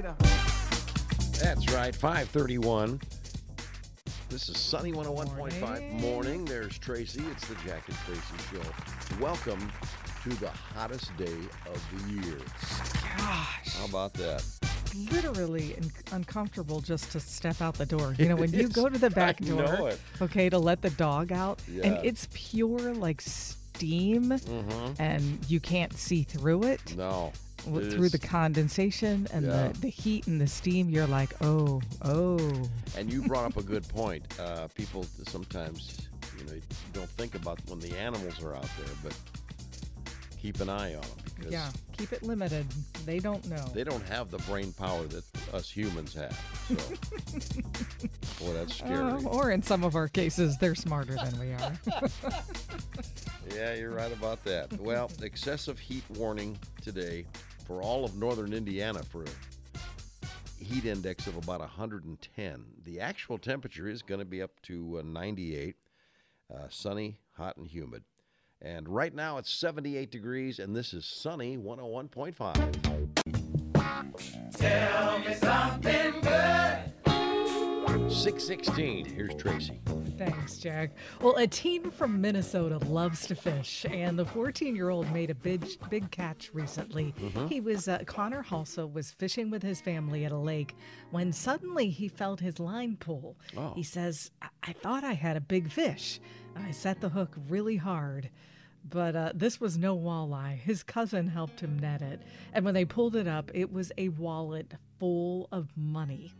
it up. That's right, 531. This is Sunny 101.5 morning. Morning. There's Traci. It's the Jack and Traci Show. Welcome to the hottest day of the year. Gosh, How about that? literally in- uncomfortable just to step out the door. You know, when you go to the back door, know okay, to let the dog out, Yeah. and it's pure like steam, Mm-hmm. and you can't see through it. No. It Through the condensation and Yeah. the, the heat and the steam, you're like, oh, oh. And you brought up a good point. Uh, people sometimes, you know, don't think about when the animals are out there, but keep an eye on them because Yeah, keep it limited. They don't know. they don't have the brain power that us humans have. So, boy, that's scary. Uh, or in some of our cases, they're smarter than we are. Yeah, you're right about that. Well, excessive heat warning today for all of northern Indiana for a heat index of about 110. The actual temperature is going to be up to uh, 98, uh, sunny, hot, and humid. And right now it's 78 degrees, and this is sunny 101.5. Tell me something. 616. Here's Traci. Thanks, Jack. Well, a teen from Minnesota loves to fish, and the 14-year-old made a big, big catch recently. He was uh, Connor Halsa was fishing with his family at a lake when suddenly he felt his line pull. Oh. He says, I-, "I thought I had a big fish. I set the hook really hard." But uh, this was no walleye. His cousin helped him net it. And when they pulled it up, it was a wallet full of money.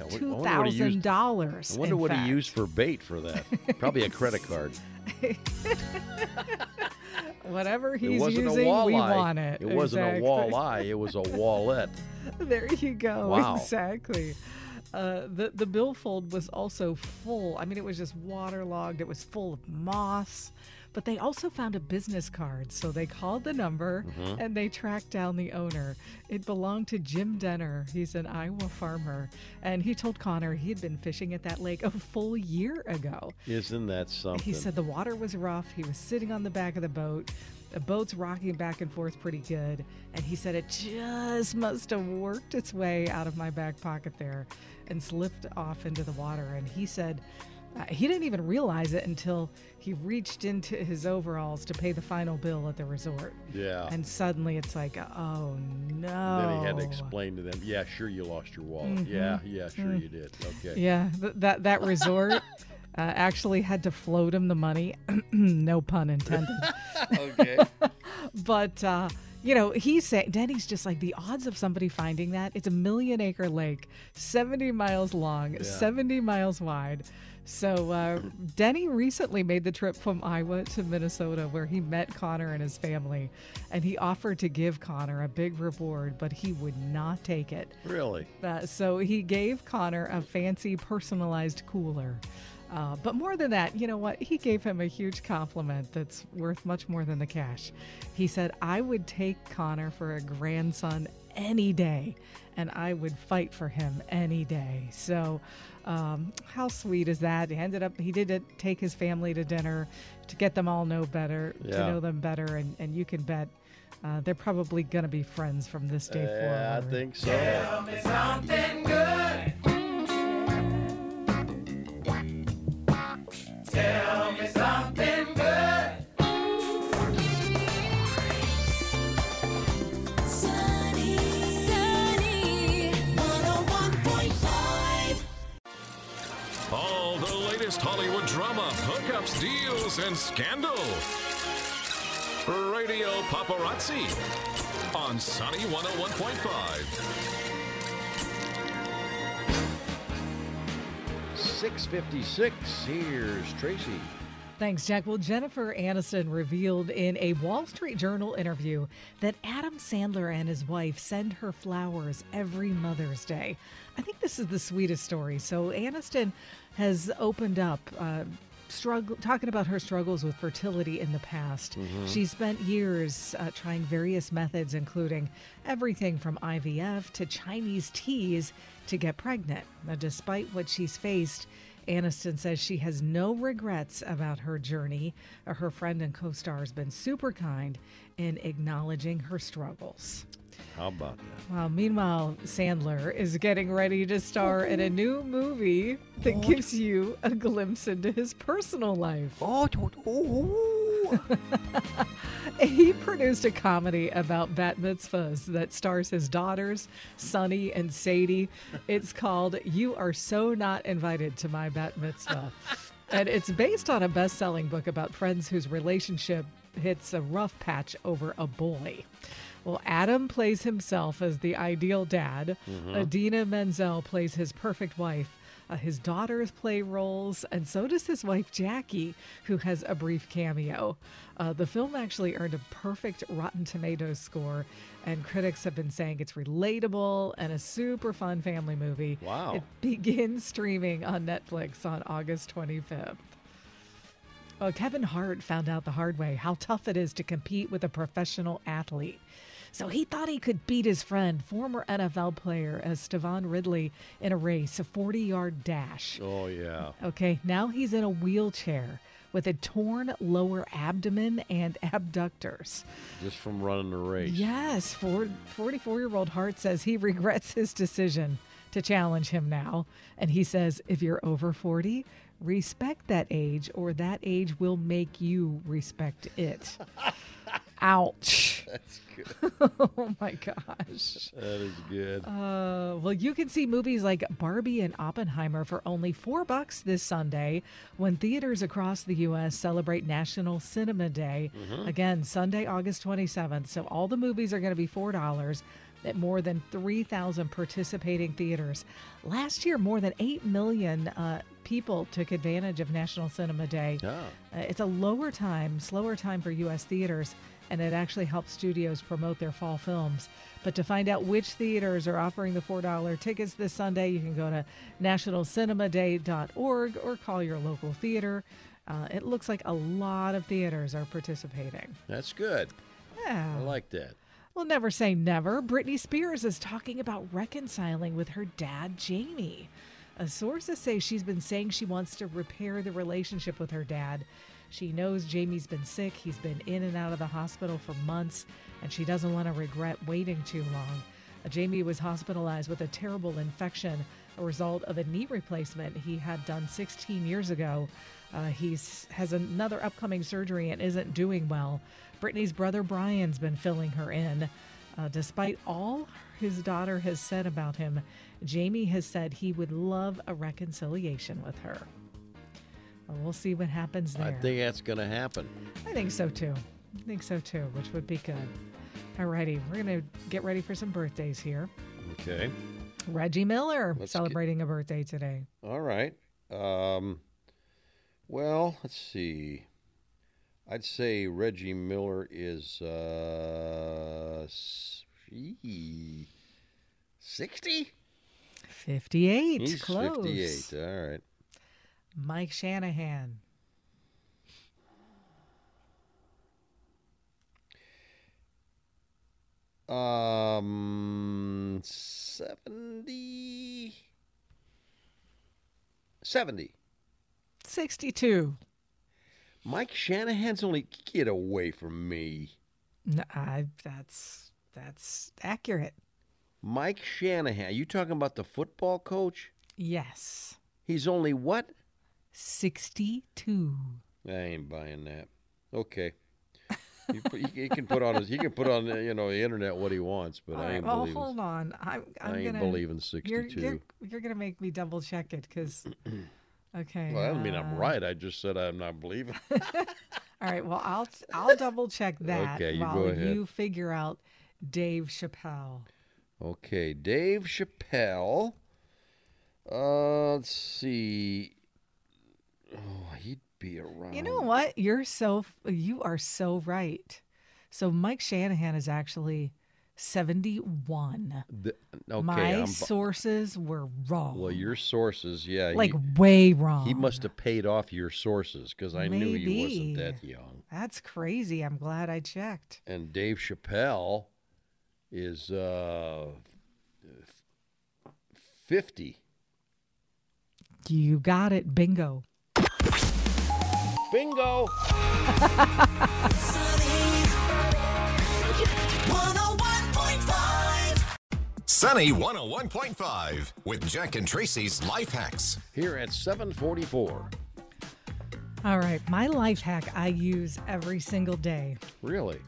I wonder- I Two wonder what he used- thousand dollars. I wonder what fact. he used for bait for that. Probably a credit card. Whatever he's using, we want it. It wasn't a walleye. It was a wallet. There you go. Wow. Exactly. Uh, the the billfold was also full. I mean, it was just waterlogged. It was full of moss. But they also found a business card, so they called the number Mm-hmm. and they tracked down the owner. It belonged to Jim Denner. He's an Iowa farmer, and he told Connor he had been fishing at that lake a full year ago. Isn't that something? He said the water was rough. He was sitting on the back of the boat. The boat's rocking back and forth pretty good. And he said it just must have worked its way out of my back pocket there and slipped off into the water. And he said uh, he didn't even realize it until he reached into his overalls to pay the final bill at the resort. Yeah. And suddenly it's like, oh no. then he had to explain to them, yeah, sure you lost your wallet. Yeah, yeah, sure you did. Okay. Mm-hmm. Yeah, th- that that resort uh, actually had to float him the money. no pun intended. okay. But uh, you know, he's saying Denny's just like the odds of somebody finding that. It's a million acre lake, seventy miles long, seventy miles wide. So uh, Denny recently made the trip from Iowa to Minnesota, where he met Connor and his family, and he offered to give Connor a big reward, but he would not take it. Really? Uh, so he gave Connor a fancy personalized cooler. Uh, but more than that, you know what? He gave him a huge compliment that's worth much more than the cash. He said, I would take Connor for a grandson any day, and I would fight for him any day. So, um, how sweet is that? He ended up, he did it, take his family to dinner to get them all know better, to know them better, and, and you can bet. Uh, they're probably going to be friends from this day forward. Yeah, I think so. Hookups, deals, and scandal. Radio Paparazzi on Sunny 101.5. 656. Here's Traci. Thanks, Jack. Well, Jennifer Aniston revealed in a Wall Street Journal interview that Adam Sandler and his wife send her flowers every Mother's Day. I think this is the sweetest story. So, Aniston has opened up. Uh, struggle talking about her struggles with fertility in the past. She spent years uh, trying various methods including everything from ivf to chinese teas to get pregnant. Now despite what she's faced Aniston says she has no regrets about her journey. Her friend and co star has been super kind in acknowledging her struggles. How about that? Well, meanwhile, Sandler is getting ready to star in a new movie that gives you a glimpse into his personal life. He produced a comedy about bat mitzvahs that stars his daughters, Sunny and Sadie. It's called You Are So Not Invited to My Bat Mitzvah. and it's based on a best selling book about friends whose relationship hits a rough patch over a boy. Well, Adam plays himself as the ideal dad. Mm-hmm. Idina Menzel plays his perfect wife. Uh, his daughters play roles, and so does his wife Jackie, who has a brief cameo. Uh, the film actually earned a perfect Rotten Tomatoes score, and critics have been saying it's relatable and a super fun family movie. Wow. It begins streaming on Netflix on August 25th. Well, Kevin Hart found out the hard way how tough it is to compete with a professional athlete. So he thought he could beat his friend, former NFL player uh, as Stevan Ridley, in a race, a 40 yard dash. Oh, yeah. Okay, now he's in a wheelchair with a torn lower abdomen and abductors. Just from running the race. Yes, 44 year old Hart says he regrets his decision to challenge him now. And he says, if you're over 40, respect that age, or that age will make you respect it. Ouch. That's good. Oh my gosh. That is good. Uh, well, you can see movies like Barbie and Oppenheimer for only four bucks this Sunday when theaters across the U.S. celebrate National Cinema Day. Again, Sunday, August 27th. So all the movies are going to be $4 at more than 3,000 participating theaters. Last year, more than 8 million uh, people took advantage of National Cinema Day. Uh, it's a lower time, slower time for U.S. theaters, and it actually helps studios promote their fall films. But to find out which theaters are offering the $4 tickets this Sunday, you can go to nationalcinemaday.org or call your local theater. Uh, it looks like a lot of theaters are participating. That's good. Yeah. I like that. Well, never say never. Britney Spears is talking about reconciling with her dad, Jamie. Uh, sources say she's been saying she wants to repair the relationship with her dad. She knows Jamie's been sick. He's been in and out of the hospital for months, and she doesn't want to regret waiting too long. Uh, Jamie was hospitalized with a terrible infection, a result of a knee replacement he had done 16 years ago. Uh, he's has another upcoming surgery and isn't doing well. Britney's brother Brian's been filling her in. Uh, despite all his daughter has said about him, Jamie has said he would love a reconciliation with her. Well, we'll see what happens there. I think that's going to happen. I think so too. I think so too, which would be good. All righty, we're gonna get ready for some birthdays here. Okay. Reggie Miller Let's get- celebrating a birthday today. All right. Um, well, let's see. I'd say Reggie Miller is uh, 60? 58. He's close. 58. All right. Mike Shanahan. Um, 70. 70. 62. Mike Shanahan's only get away from me. No, I, that's that's accurate. Mike Shanahan, you talking about the football coach? Yes. He's only what? 62. I ain't buying that. Okay. He, he, can put on his he can put on you know the internet what he wants, but All I right, ain't well, believing hold on. I'm, I'm I ain't gonna, believing You're, 62. you're, you're going to make me double check it because. Okay. well, I don't mean I'm uh, right. I just said I'm not believing. All right. Well, I'll I'll double check that Okay, you while go ahead. you figure out Dave Chappelle. Okay, Dave Chappelle. Uh, let's see. Oh, he'd be around. You know what? You're so you are so right. So Mike Shanahan is actually 71. The, okay, My I'm, sources were wrong. well, your sources, yeah. like he, way wrong. he must have paid off your sources because I knew he wasn't that young. That's crazy. I'm glad I checked. And Dave Chappelle is uh, 50. You got it. Bingo. Bingo! Sunny 101.5 with Jack and Traci's Life Hacks. Here at 744. All right. My life hack I use every single day. Really?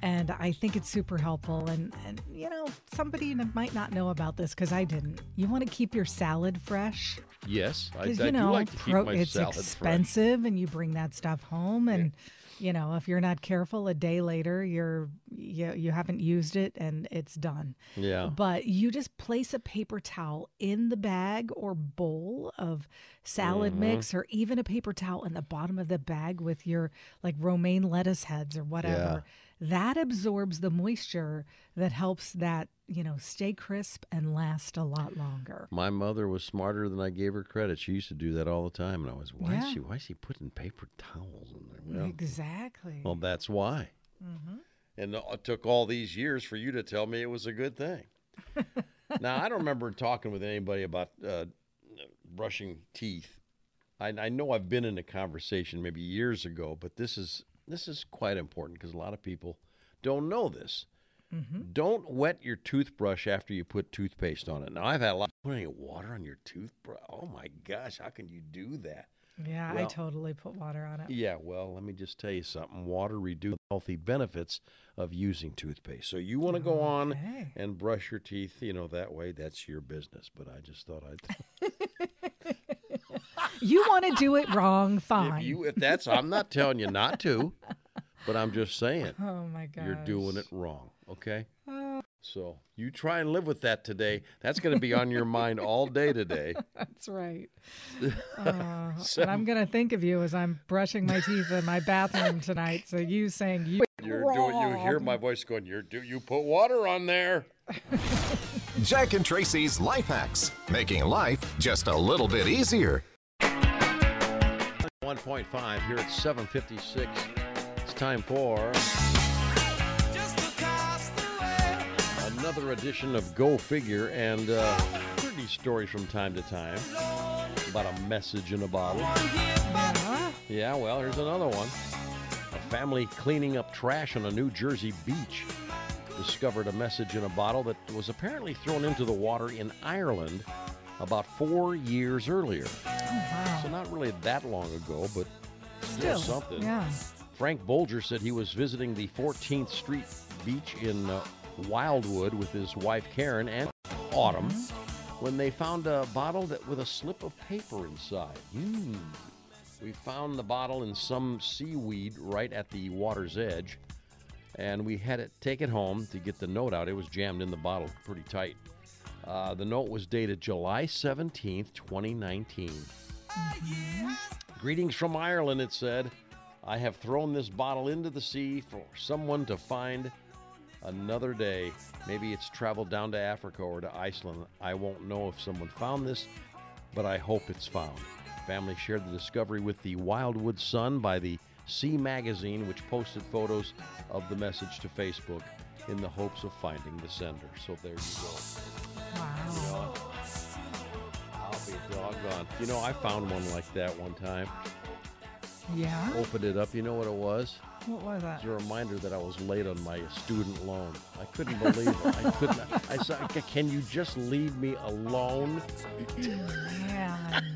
and I think it's super helpful. And, and you know, somebody might not know about this because I didn't. You want to keep your salad fresh Yes, I, I because you know like to keep pro- my it's salad fresh. expensive, and you bring that stuff home, and you know if you're not careful, a day later you're you, you haven't used it and it's done. Yeah. But you just place a paper towel in the bag or bowl of salad Mm-hmm. mix, or even a paper towel in the bottom of the bag with your like romaine lettuce heads or whatever. That absorbs the moisture that helps that you know stay crisp and last a lot longer. My mother was smarter than I gave her credit. She used to do that all the time, and I was, why Yeah. is she? Why is she putting paper towels in there? Well, exactly. well that's why. And it took all these years for you to tell me it was a good thing. now I don't remember talking with anybody about uh, brushing teeth. I, I know I've been in a conversation maybe years ago, but this is this is quite important because a lot of people don't know this. Mm-hmm. Don't wet your toothbrush after you put toothpaste on it. Now I've had a lot. Of putting water on your toothbrush. Oh my gosh, how can you do that? Yeah, I totally put water on it. Yeah, well, let me just tell you something. Water reduces the healthy benefits of using toothpaste. So you want to go on and brush your teeth, you know, that way. That's your business. But I just thought I'd. You want to do it wrong, fine. if you, if that's, I'm not telling you not to, but I'm just saying oh my god. you're doing it wrong. Okay. So you try and live with that today. That's going to be on your mind all day today. That's right. Uh, and I'm gonna think of you as I'm brushing my teeth in my bathroom tonight. So you saying you You're doing. You hear my voice going. You're do. You put water on there. Jack and Traci's Life Hacks, making life just a little bit easier. 1.5 here at 756. It's time for another edition of Go Figure and uh, pretty stories from time to time about a message in a bottle. Yeah. Yeah, well, here's another one. A family cleaning up trash on a New Jersey beach discovered a message in a bottle that was apparently thrown into the water in Ireland about four years earlier. wow. So not really that long ago, but Still, something. Yeah. Frank Bolger said he was visiting the 14th Street beach in uh, Wildwood with his wife Karen and Autumn when they found a bottle that with a slip of paper inside. Hmm. We found the bottle in some seaweed right at the water's edge, and we had it take it home to get the note out. It was jammed in the bottle pretty tight. Uh, the note was dated July 17th, 2019. Greetings from Ireland, it said. I have thrown this bottle into the sea for someone to find another day. Maybe it's traveled down to Africa or to Iceland. I won't know if someone found this, but I hope it's found. Family shared the discovery with the Wildwood Sun by the Sea Magazine, which posted photos of the message to Facebook in the hopes of finding the sender. So there you go. Doggone. You know, I found one like that one time. Yeah. Opened it up. You know what it was? What was that? It's a reminder that I was late on my student loan. I couldn't believe it. I couldn't. I said, "Can you just leave me alone?"